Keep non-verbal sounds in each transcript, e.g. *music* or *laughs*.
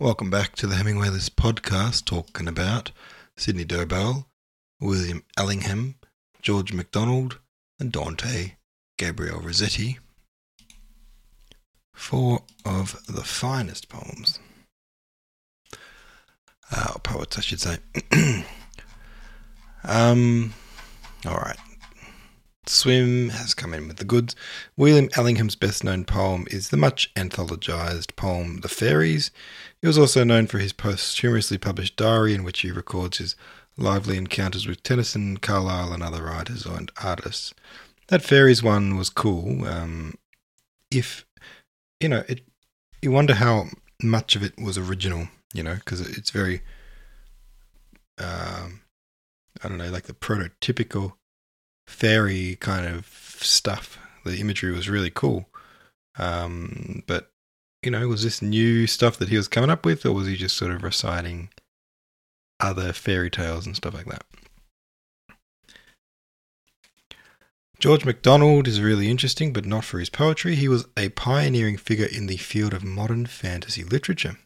Welcome back to the Hemingway List podcast, talking about Sidney Dobell, William Allingham, George MacDonald, and Dante Gabriel Rossetti. Four of the finest poems. Uh, poets, I should say. *clears throat* um, all right. Swim has come in with the goods. William Allingham's best known poem is the much anthologized poem The Fairies. He was also known for his posthumously published diary, in which he records his lively encounters with Tennyson, Carlyle, and other writers and artists. That Fairies one was cool. Um, if, you know, it, you wonder how much of it was original, you know, because it's very, um, I don't know, like the prototypical fairy kind of stuff. The imagery was really cool. Um, but, you know, was this new stuff that he was coming up with, or was he just sort of reciting other fairy tales and stuff like that? George MacDonald is really interesting, but not for his poetry. He was a pioneering figure in the field of modern fantasy literature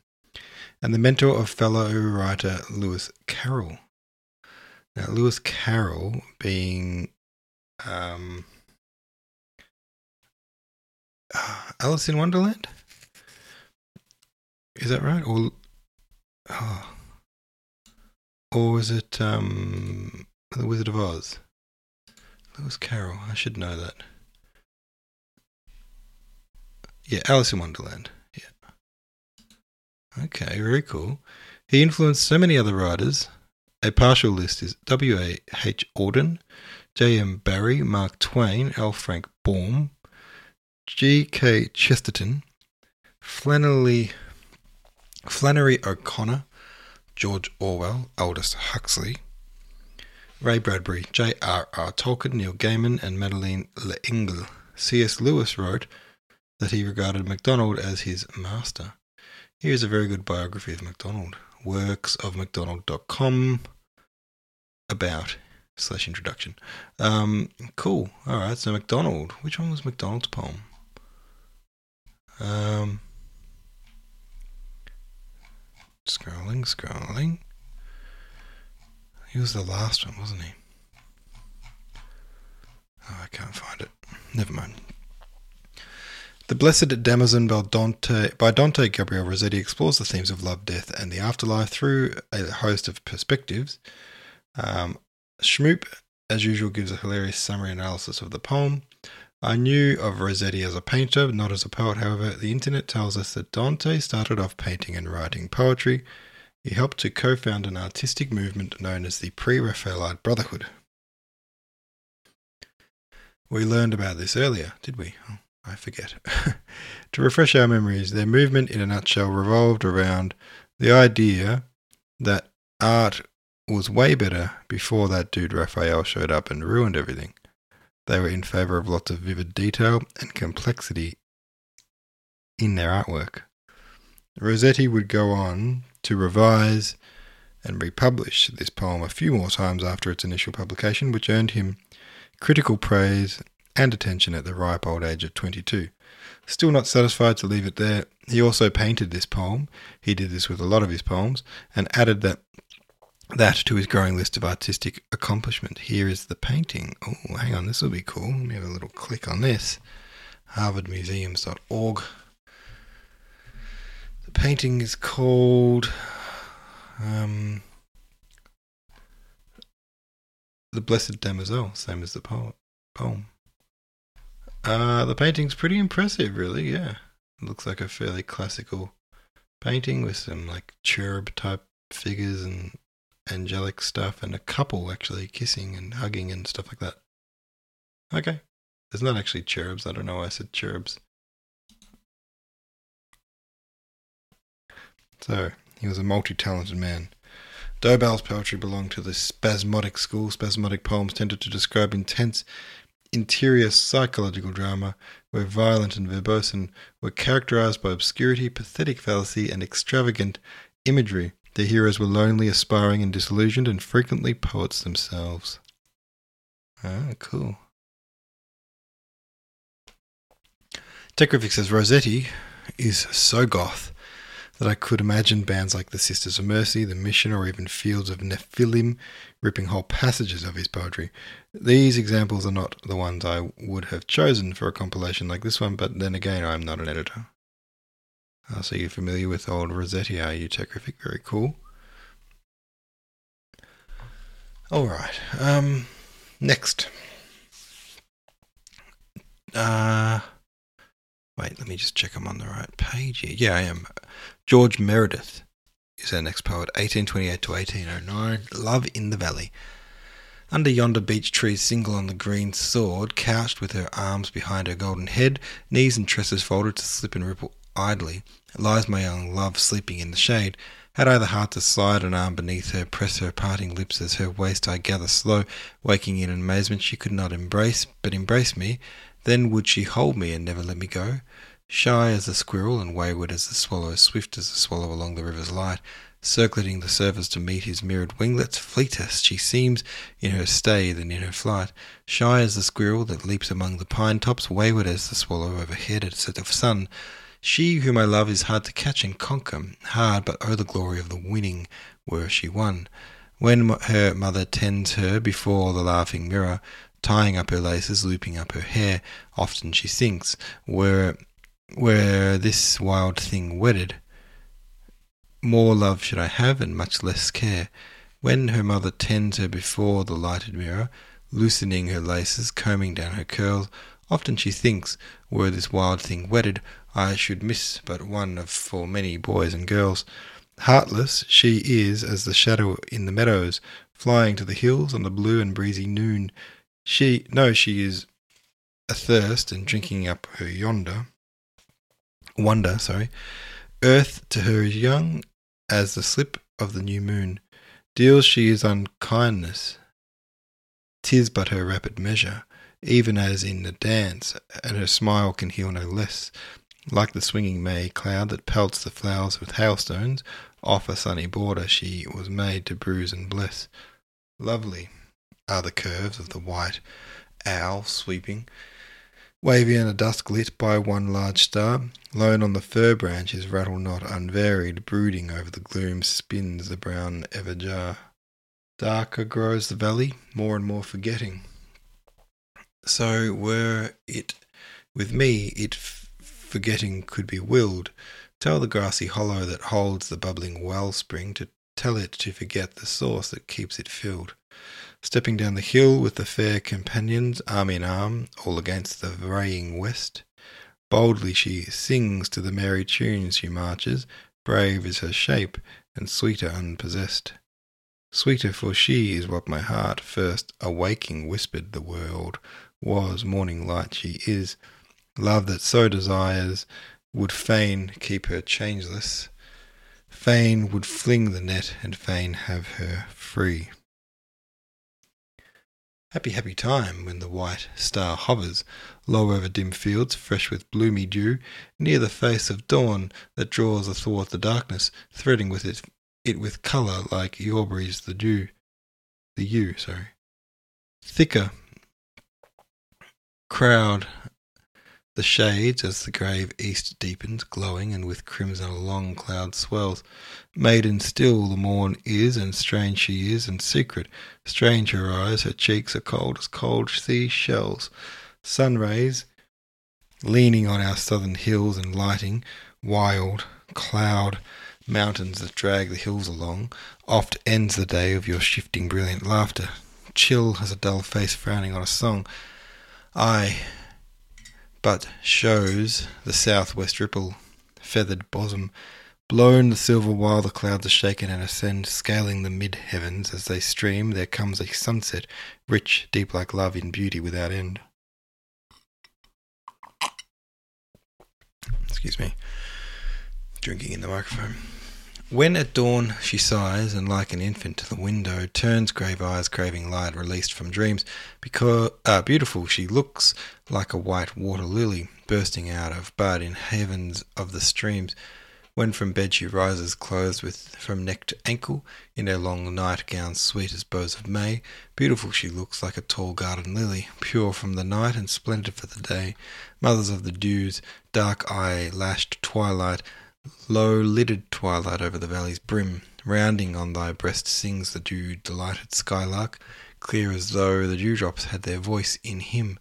and the mentor of fellow writer Lewis Carroll. Now, Lewis Carroll being um, *sighs* Alice in Wonderland. Is that right? Or oh, or was it um, the Wizard of Oz? Lewis Carroll. I should know that. Yeah, Alice in Wonderland. Yeah. Okay, very cool. He influenced so many other writers. A partial list is W. A. H. Auden, J. M. Barrie, Mark Twain, L. Frank Baum, G. K. Chesterton, Flannery, Flannery O'Connor, George Orwell, Aldous Huxley, Ray Bradbury, J. R. R. Tolkien, Neil Gaiman, and Madeleine L'Engle. C.S. Lewis wrote that he regarded MacDonald as his master. Here is a very good biography of MacDonald. Works of MacDonald.com about slash introduction. Um, cool. All right. So MacDonald. Which one was MacDonald's poem? Um, scrolling, scrolling. He was the last one, wasn't he? Oh, I can't find it. Never mind. The Blessed Damozel by Dante, by Dante Gabriel Rossetti explores the themes of love, death, and the afterlife through a host of perspectives. Um, Shmoop, as usual, gives a hilarious summary analysis of the poem. I knew of Rossetti as a painter, not as a poet. However, the internet tells us that Dante started off painting and writing poetry. He helped to co found an artistic movement known as the Pre Raphaelite Brotherhood. We learned about this earlier, did we? Oh, I forget. *laughs* to refresh our memories, their movement, in a nutshell, revolved around the idea that art was way better before that dude Raphael showed up and ruined everything. They were in favour of lots of vivid detail and complexity in their artwork. Rossetti would go on to revise and republish this poem a few more times after its initial publication, which earned him critical praise and attention at the ripe old age of 22. Still not satisfied to leave it there, he also painted this poem. He did this with a lot of his poems and added that that to his growing list of artistic accomplishment. Here is the painting. Oh, hang on, this will be cool. Let me have a little click on this. HarvardMuseums.org. The painting is called um, The Blessed Damozel, same as the poem. Uh, the painting's pretty impressive, really, yeah. It looks like a fairly classical painting with some like cherub type figures and angelic stuff and a couple actually kissing and hugging and stuff like that. Okay. There's not actually cherubs. I don't know why I said cherubs. So, he was a multi talented man. Dobell's poetry belonged to the spasmodic school. Spasmodic poems tended to describe intense interior psychological drama, where violent and verbose and were characterized by obscurity, pathetic fallacy, and extravagant imagery. The heroes were lonely, aspiring, and disillusioned, and frequently poets themselves. Ah, cool. Techgraphic says Rossetti is so goth that I could imagine bands like the Sisters of Mercy, the Mission, or even Fields of Nephilim ripping whole passages of his poetry. These examples are not the ones I would have chosen for a compilation like this one, but then again, I'm not an editor. Uh, so you're familiar with old Rossetti, are you, Techrific? Very cool. All right. Um, next. Uh, wait, let me just check I'm on the right page here. Yeah, I am. George Meredith is our next poet, 1828 to 1809. Love in the Valley. Under yonder beech tree, single on the green sward, couched with her arms behind her golden head, knees and tresses folded to slip and ripple idly, lies my young love sleeping in the shade. Had I the heart to slide an arm beneath her, press her parting lips as her waist I gather slow, waking in amazement she could not embrace, but embrace me, then would she hold me and never let me go? Shy as the squirrel and wayward as the swallow, swift as the swallow along the river's light, circling the surface to meet his mirrored winglets, fleetest she seems in her stay than in her flight. Shy as the squirrel that leaps among the pine tops, wayward as the swallow overhead at set of sun. She whom I love is hard to catch and conquer, hard, but oh the glory of the winning were she won. When her mother tends her before the laughing mirror, tying up her laces, looping up her hair, often she thinks, were where this wild thing wedded, more love should I have and much less care. When her mother tends her before the lighted mirror, loosening her laces, combing down her curls, often she thinks, were this wild thing wedded, I should miss but one of for many boys and girls. Heartless she is as the shadow in the meadows, flying to the hills on the blue and breezy noon. She no, she is athirst and drinking up her yonder wonder, sorry. Earth to her is young as the slip of the new moon. Deals she is unkindness. Tis but her rapid measure, even as in the dance, and her smile can heal no less. Like the swinging May cloud that pelts the flowers with hailstones, off a sunny border she was made to bruise and bless. Lovely are the curves of the white owl sweeping Wavy in a dusk lit by one large star, lone on the fir branches rattle not unvaried, brooding over the gloom spins the brown eve-jar. Darker grows the valley, more and more forgetting. So were it with me, it forgetting could be willed, tell the grassy hollow that holds the bubbling wellspring to tell it to forget the source that keeps it filled stepping down the hill with the fair companions, arm in arm, all against the raying west. Boldly she sings to the merry tunes she marches, brave is her shape, and sweeter unpossessed. Sweeter for she is what my heart first awaking whispered the world was morning light she is. Love that so desires would fain keep her changeless, fain would fling the net and fain have her free. Happy, happy time when the white star hovers low over dim fields, fresh with bloomy dew, near the face of dawn that draws athwart the darkness, threading with it, it with colour like Aubrey's the dew, the yew, sorry. Thicker crowd the shades as the grave east deepens, glowing, and with crimson a long cloud swells. Maiden still the morn is, and strange she is, and secret. Strange her eyes, her cheeks are cold as cold sea shells. Sun rays, leaning on our southern hills and lighting, wild, cloud, mountains that drag the hills along, oft ends the day of your shifting brilliant laughter, chill as a dull face frowning on a song. I but shows the southwest ripple, feathered bosom, blown the silver while the clouds are shaken and ascend, scaling the mid heavens as they stream. There comes a sunset, rich, deep like love in beauty without end. Excuse me, drinking in the microphone. When at dawn she sighs, and like an infant to the window turns grave eyes craving light released from dreams, because uh, beautiful she looks like a white water lily bursting out of bud in havens of the streams. When from bed she rises, clothed with from neck to ankle, in her long nightgown sweet as bows of May, beautiful she looks like a tall garden lily, pure from the night and splendid for the day. Mothers of the dews, dark eye lashed twilight, Low lidded twilight over the valley's brim, rounding on thy breast sings the dew delighted skylark, clear as though the dewdrops had their voice in him.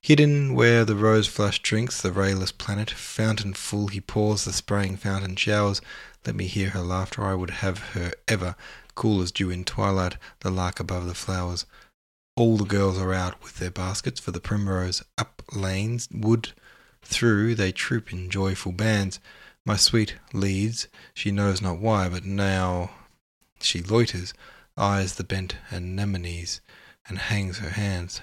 Hidden where the rose flush drinks the rayless planet, fountain full he pours the spraying fountain showers. Let me hear her laughter, I would have her ever, cool as dew in twilight, the lark above the flowers. All the girls are out with their baskets for the primrose, up lanes, wood, through they troop in joyful bands. My sweet leads, she knows not why, but now she loiters, eyes the bent anemones, and hangs her hands.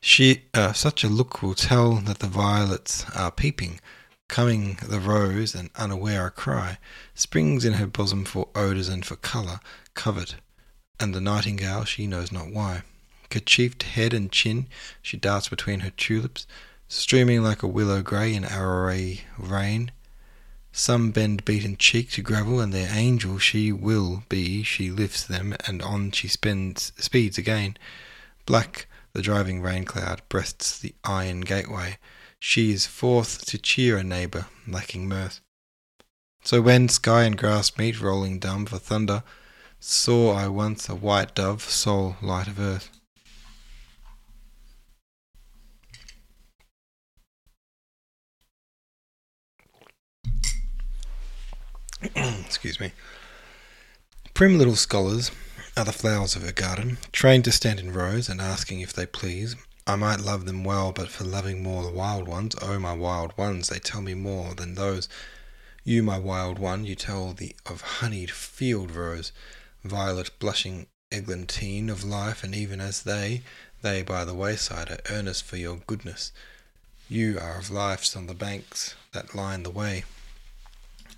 She, uh, such a look will tell that the violets are peeping, coming the rose, and unaware a cry, springs in her bosom for odours and for colour, covet, and the nightingale, she knows not why. Kerchiefed head and chin, she darts between her tulips, streaming like a willow grey in array rain. Some bend beaten cheek to gravel, and their angel she will be. She lifts them, and on she spends, speeds again. Black the driving rain cloud breasts the iron gateway. She is forth to cheer a neighbour lacking mirth. So when sky and grass meet, rolling dumb for thunder, saw I once a white dove, sole light of earth. *clears throat* Excuse me. Prim little scholars are the flowers of her garden, trained to stand in rows and asking if they please. I might love them well, but for loving more the wild ones, oh my wild ones, they tell me more than those. You, my wild one, you tell the of honeyed field rose, violet blushing eglantine of life, and even as they, they by the wayside are earnest for your goodness. You are of life's on the banks that line the way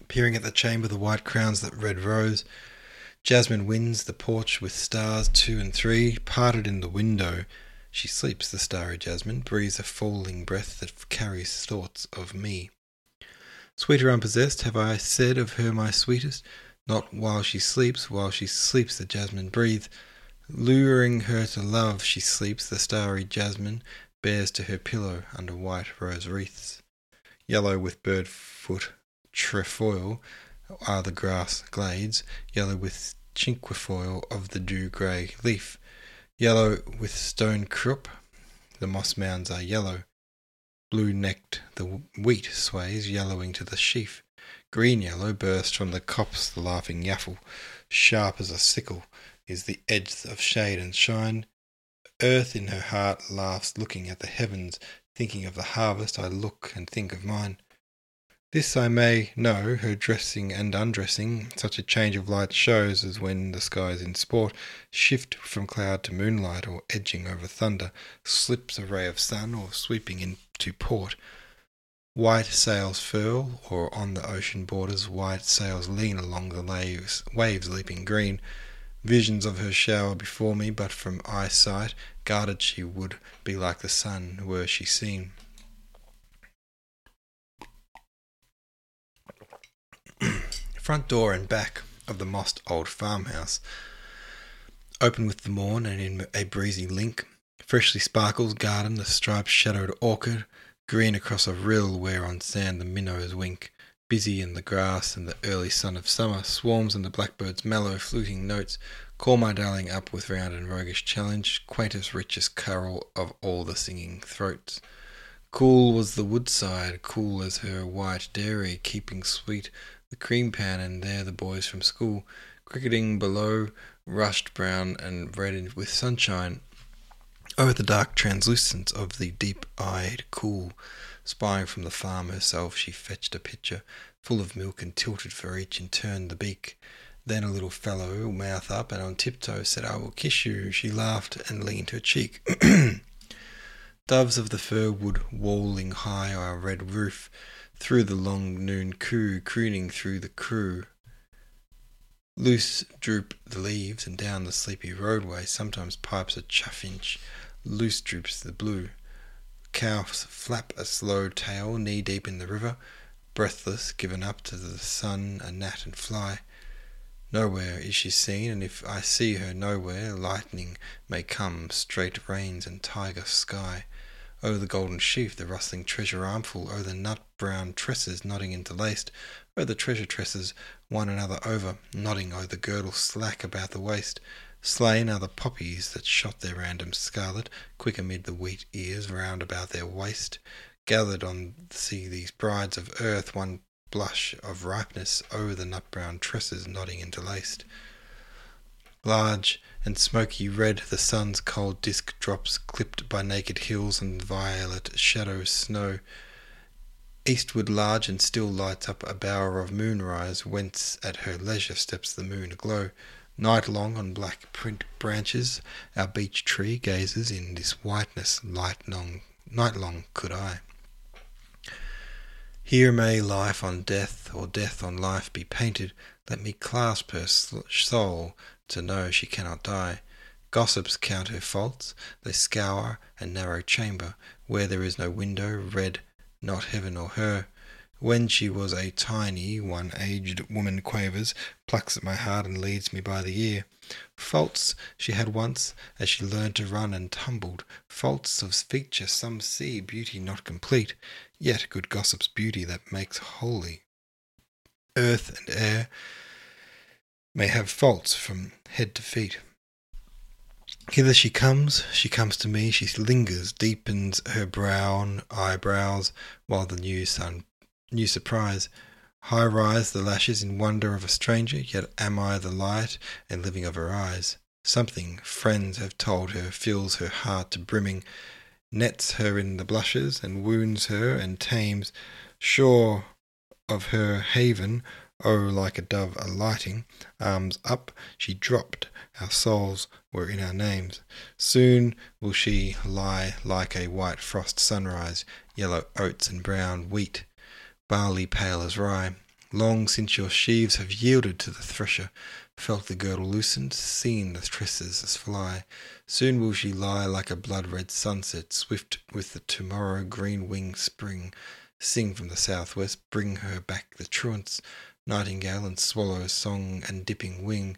peering at the chamber, the white crowns that red rose. Jasmine winds the porch with stars two and three, parted in the window. She sleeps, the starry jasmine, breathes a falling breath that carries thoughts of me. Sweeter unpossessed have I said of her my sweetest, not while she sleeps, while she sleeps the jasmine breathes. Luring her to love, she sleeps, the starry jasmine bears to her pillow under white rose wreaths. Yellow with bird foot trefoil are the grass glades, yellow with cinquefoil of the dew grey leaf, yellow with stonecrop, the moss mounds are yellow, blue necked the wheat sways, yellowing to the sheaf, green yellow burst from the copse the laughing yaffle, sharp as a sickle is the edge of shade and shine. Earth in her heart laughs, looking at the heavens, thinking of the harvest. I look and think of mine. This I may know, her dressing and undressing, such a change of light shows as when the skies in sport shift from cloud to moonlight, or edging over thunder, slips a ray of sun, or sweeping into port. White sails furl, or on the ocean borders white sails lean along the waves, waves leaping green. Visions of her shower before me, but from eyesight guarded she would be like the sun were she seen. Front door and back of the mossed old farmhouse, open with the morn and in a breezy link, freshly sparkles garden, the striped shadowed orchard, green across a rill where on sand the minnows wink, busy in the grass and the early sun of summer, swarms and the blackbird's mellow fluting notes, call my darling up with round and roguish challenge, quaintest richest carol of all the singing throats. Cool was the woodside, cool as her white dairy, keeping sweet the cream pan, and there the boys from school, cricketing below, rushed brown and red with sunshine. Over the dark translucence of the deep eyed cool, spying from the farm herself, she fetched a pitcher full of milk and tilted for each in turn the beak. Then a little fellow, mouth up and on tiptoe, said, I will kiss you. She laughed and leaned her cheek. *clears throat* Doves of the fir wood, walling high our red roof, through the long noon coo, crooning through the crew. Loose droop the leaves, and down the sleepy roadway sometimes pipes a chaffinch, loose droops the blue. Cows flap a slow tail knee deep in the river, breathless, given up to the sun, a gnat and fly. Nowhere is she seen, and if I see her nowhere, lightning may come, straight rains and tiger sky. Oh, the golden sheaf, the rustling treasure armful, oh, the nut brown tresses nodding interlaced, oh, the treasure tresses one another over, nodding, oh, the girdle slack about the waist. Slain are the poppies that shot their random scarlet, quick amid the wheat ears round about their waist. Gathered on see these brides of earth, one blush of ripeness, oh, the nut brown tresses nodding interlaced. Large and smoky red, the sun's cold disk drops, clipped by naked hills and violet shadow snow. Eastward large and still lights up a bower of moonrise, whence at her leisure steps the moon aglow. Night long on black print branches, our beech tree gazes in this whiteness, light long, night long could I. Here may life on death, or death on life be painted. Let me clasp her soul to know she cannot die. Gossips count her faults, they scour a narrow chamber, where there is no window, read not heaven or her. When she was a tiny, one aged woman quavers, plucks at my heart and leads me by the ear. Faults she had once, as she learned to run and tumbled, faults of feature some see, beauty not complete, yet good gossip's beauty that makes holy. Earth and air may have faults from head to feet. Hither she comes, she comes to me, she lingers, deepens her brown eyebrows, while the new sun, new surprise. High rise the lashes in wonder of a stranger, yet am I the light and living of her eyes. Something friends have told her fills her heart to brimming, nets her in the blushes, and wounds her and tames, sure of her haven, Oh, like a dove alighting, arms up, she dropped. Our souls were in our names. Soon will she lie like a white frost sunrise, yellow oats and brown wheat, barley pale as rye. Long since your sheaves have yielded to the thresher, felt the girdle loosened, seen the tresses as fly. Soon will she lie like a blood red sunset, swift with the tomorrow green winged spring. Sing from the southwest, bring her back the truants nightingale and swallow song and dipping wing.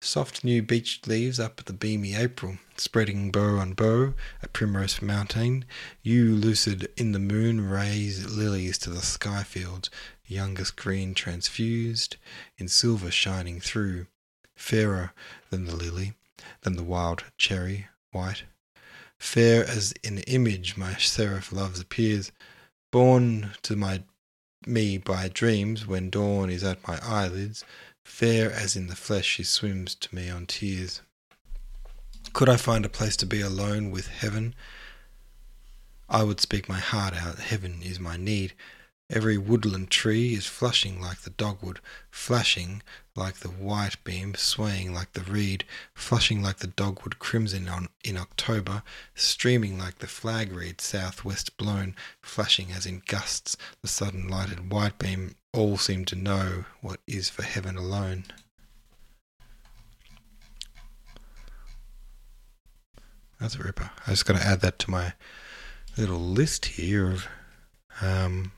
Soft new beech leaves up the beamy April, spreading bow on bow, a primrose mountain. You lucid in the moon raise lilies to the sky fields, youngest green transfused, in silver shining through, fairer than the lily, than the wild cherry white. Fair as in image my seraph loves appears, born to my me by dreams when dawn is at my eyelids, fair as in the flesh she swims to me on tears. Could I find a place to be alone with heaven? I would speak my heart out, heaven is my need, Every woodland tree is flushing like the dogwood, flashing like the white beam, swaying like the reed, flushing like the dogwood crimson on, in October, streaming like the flag reed southwest blown, flashing as in gusts the sudden lighted white beam. All seem to know what is for heaven alone. That's a ripper. I just got to add that to my little list here of um,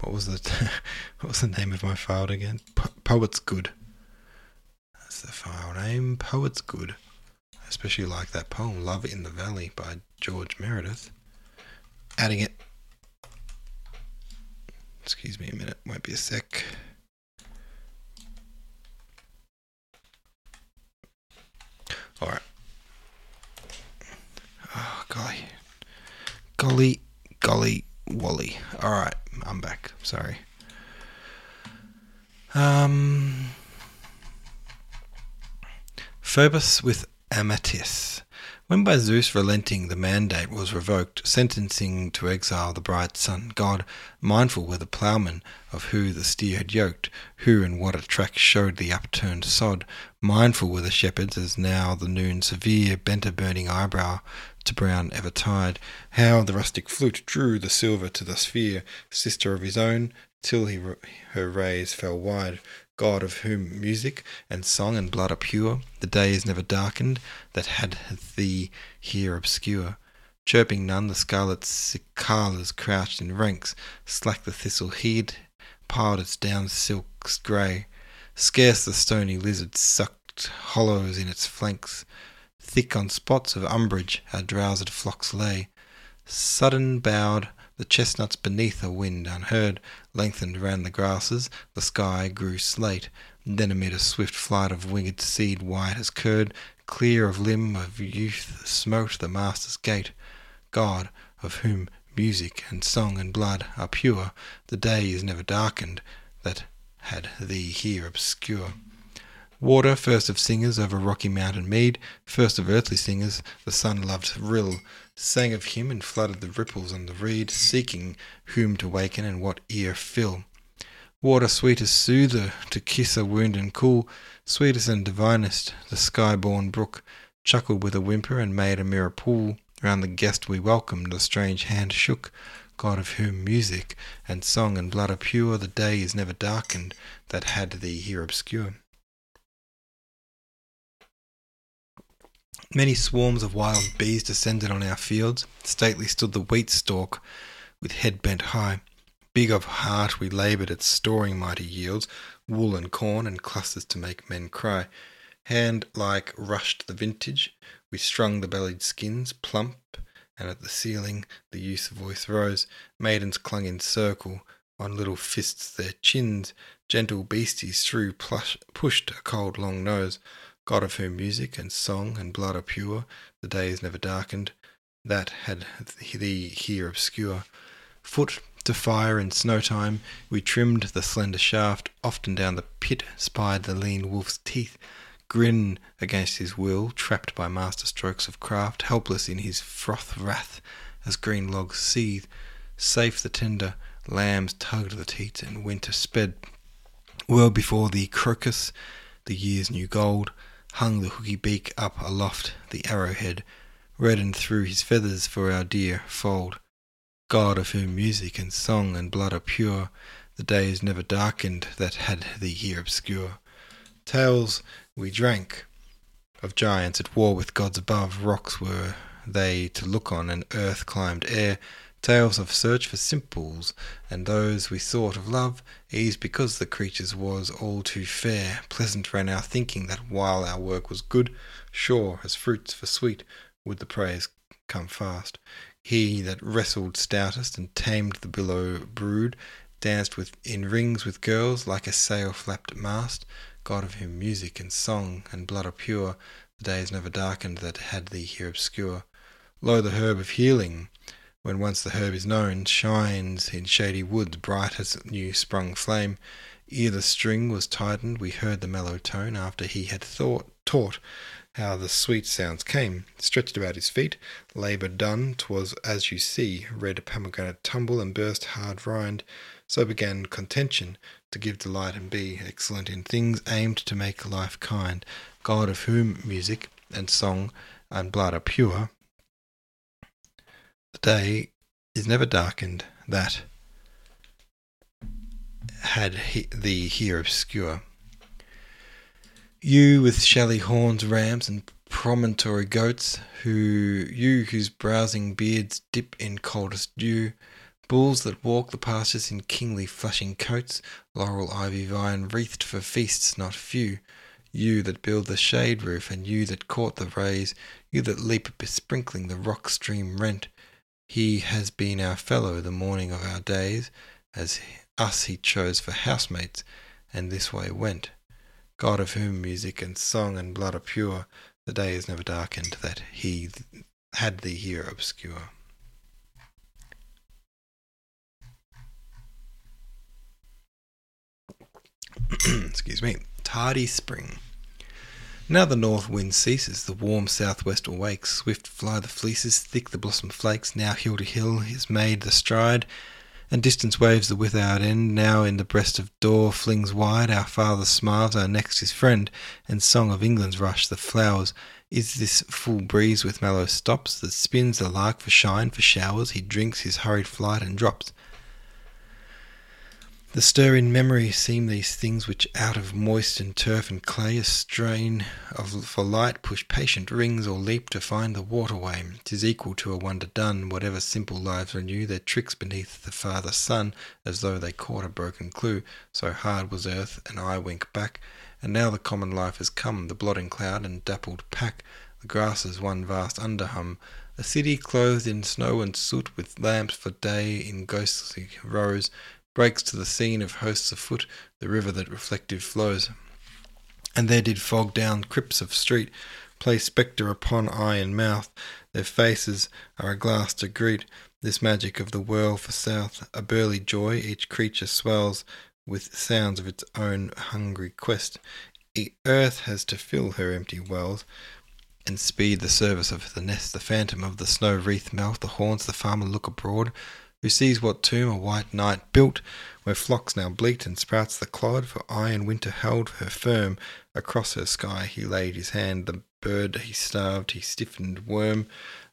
what was the *laughs* what was the name of my file again? Po- Poet's Good. That's the file name. Poet's Good. I especially like that poem, "Love in the Valley" by George Meredith. Adding it. Excuse me a minute. Might be a sec. All right. Oh golly, golly, golly, Wally. All right, I'm back. Sorry. Um, Phoebus with Admetus. When by Zeus relenting the mandate was revoked, sentencing to exile the bright sun god, mindful were the ploughmen of who the steer had yoked, who and what a track showed the upturned sod, mindful were the shepherds as now the noon severe bent a burning eyebrow to brown ever tired, how the rustic flute drew the silver to the sphere, sister of his own, till he, her rays fell wide, God of whom music and song and blood are pure, the day is never darkened that had thee here obscure. Chirping none, the scarlet cicalas crouched in ranks, slack the thistle heed, piled its down silks grey. Scarce the stony lizard sucked hollows in its flanks. Thick on spots of umbrage our drowsed flocks lay. Sudden bowed the chestnuts beneath a wind unheard, lengthened round the grasses, the sky grew slate. Then amid a swift flight of winged seed white as curd, clear of limb of youth smote the master's gate. God, of whom music and song and blood are pure, the day is never darkened that had thee here obscure. Water, first of singers over rocky mountain mead, first of earthly singers, the sun loved rill, sang of him and flooded the ripples on the reed, seeking whom to waken and what ear fill. Water sweetest soother to kiss a wound and cool, sweetest and divinest, the sky-born brook, chuckled with a whimper and made a mirror pool. Round the guest we welcomed, the strange hand shook. God of whom music and song and blood are pure, the day is never darkened that had thee here obscure. Many swarms of wild bees descended on our fields. Stately stood the wheat stalk, with head bent high. Big of heart, we laboured at storing mighty yields, wool and corn, and clusters to make men cry. Hand like rushed the vintage, we strung the bellied skins, plump, and at the ceiling the youth's voice rose. Maidens clung in circle, on little fists their chins. Gentle beasties through plush, pushed a cold long nose. God of whom music and song and blood are pure, the day is never darkened, that had thee here obscure. Foot to fire in snow time, we trimmed the slender shaft, often down the pit spied the lean wolf's teeth, grin against his will, trapped by master strokes of craft, helpless in his froth wrath, as green logs seethe. Safe the tender lambs tugged the teat, and winter sped. Well before the crocus, the year's new gold, hung the hooky beak up aloft the arrowhead, reddened through his feathers for our dear fold. God of whom music and song and blood are pure, the day is never darkened that had thee here obscure. Tales we drank of giants at war with gods above, rocks were they to look on, and earth climbed air, Tales of search for simples, and those we thought of love, ease because the creatures was all too fair. Pleasant ran our thinking that while our work was good, sure as fruits for sweet would the praise come fast. He that wrestled stoutest and tamed the billow brood, danced with in rings with girls like a sail flapped mast. God of whom music and song and blood are pure, the days never darkened that had thee here obscure. Lo, the herb of healing when once the herb is known, shines in shady woods bright as new sprung flame. Ere the string was tightened, we heard the mellow tone after he had thought, taught how the sweet sounds came. Stretched about his feet, labour done, 'twas as you see, red pomegranate tumble and burst hard rind. So began contention to give delight and be excellent in things aimed to make life kind. God of whom music and song and blood are pure, the day is never darkened that had he, thee here obscure. You with shelly horns, rams, and promontory goats, who you whose browsing beards dip in coldest dew, bulls that walk the pastures in kingly flashing coats, laurel ivy vine wreathed for feasts not few, you that build the shade roof, and you that court the rays, you that leap besprinkling the rock stream rent, he has been our fellow the morning of our days, as us he chose for housemates, and this way went. God of whom music and song and blood are pure, the day is never darkened that he had thee here obscure. *clears throat* Excuse me. Tardy spring. Now the north wind ceases, the warm southwest awakes, swift fly the fleeces, thick the blossom flakes, now hill to hill is made the stride, and distance waves the without end, now in the breast of door flings wide, our father smiles, our next his friend, and song of England's rush, the flowers, is this full breeze with mellow stops, that spins the lark for shine, for showers, he drinks his hurried flight and drops. The stir in memory seem these things which out of moist and turf and clay a strain of for light push patient rings or leap to find the waterway. Tis equal to a wonder done, whatever simple lives renew their tricks beneath the father sun, as though they caught a broken clue. So hard was earth, and I wink back, and now the common life has come, the blotting cloud and dappled pack the grasses one vast underhum, a city clothed in snow and soot, with lamps for day in ghostly rows, breaks to the scene of hosts afoot, the river that reflective flows. And there did fog down crypts of street, play spectre upon eye and mouth, their faces are a glass to greet this magic of the whirl for south, a burly joy each creature swells with sounds of its own hungry quest. E- Earth has to fill her empty wells, and speed the service of the nest. The phantom of the snow wreath mouth, the haunts the farmer look abroad, who sees what tomb a white knight built, where flocks now bleat and sprouts the clod, for iron winter held her firm. Across her sky he laid his hand, the bird he starved, he stiffened worm,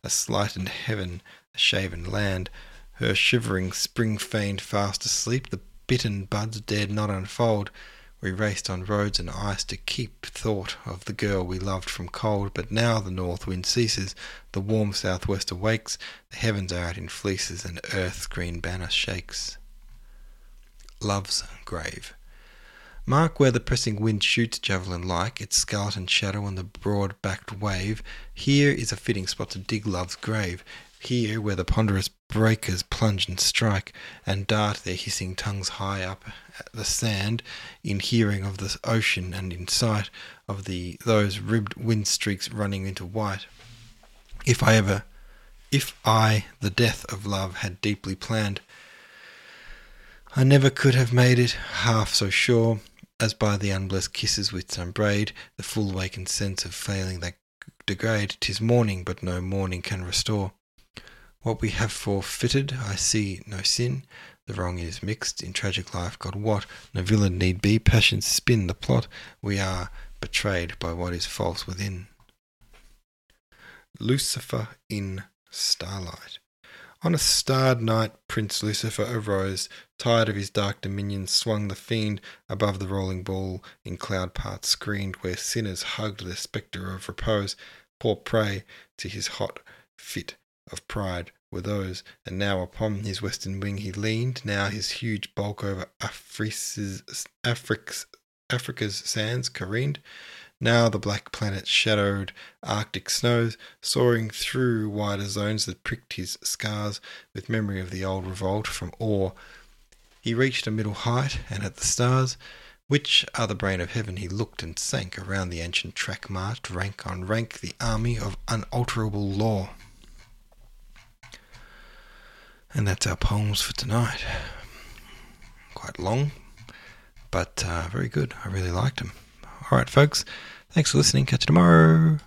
a slightened heaven, a shaven land. Her shivering spring feigned fast asleep, the bitten buds dared not unfold. We raced on roads and ice to keep thought of the girl we loved from cold, but now the north wind ceases, the warm southwest awakes, the heavens are out in fleeces, and earth's green banner shakes. Love's grave. Mark where the pressing wind shoots javelin like, its skeleton shadow on the broad backed wave. Here is a fitting spot to dig love's grave. Here, where the ponderous breakers plunge and strike, and dart their hissing tongues high up at the sand, in hearing of the ocean and in sight of the those ribbed wind streaks running into white. If I ever, if I the death of love had deeply planned, I never could have made it half so sure as by the unblessed kisses which unbraid the full wakened sense of failing that degrade. Tis morning, but no morning can restore. What we have forfeited, I see no sin. The wrong is mixed in tragic life. God what? No villain need be. Passions spin the plot. We are betrayed by what is false within. Lucifer in starlight. On a starred night, Prince Lucifer arose, tired of his dark dominions, swung the fiend above the rolling ball in cloud parts screened, where sinners hugged the spectre of repose, poor prey to his hot fit of pride were those, and now upon his western wing he leaned, now his huge bulk over Africa's, Africa's sands careened, now the black planet shadowed Arctic snows, soaring through wider zones that pricked his scars with memory of the old revolt from awe. He reached a middle height, and at the stars, which are the brain of heaven, he looked and sank around the ancient track marched rank on rank the army of unalterable law. And that's our poems for tonight. Quite long, but uh, very good. I really liked them. All right, folks. Thanks for listening. Catch you tomorrow.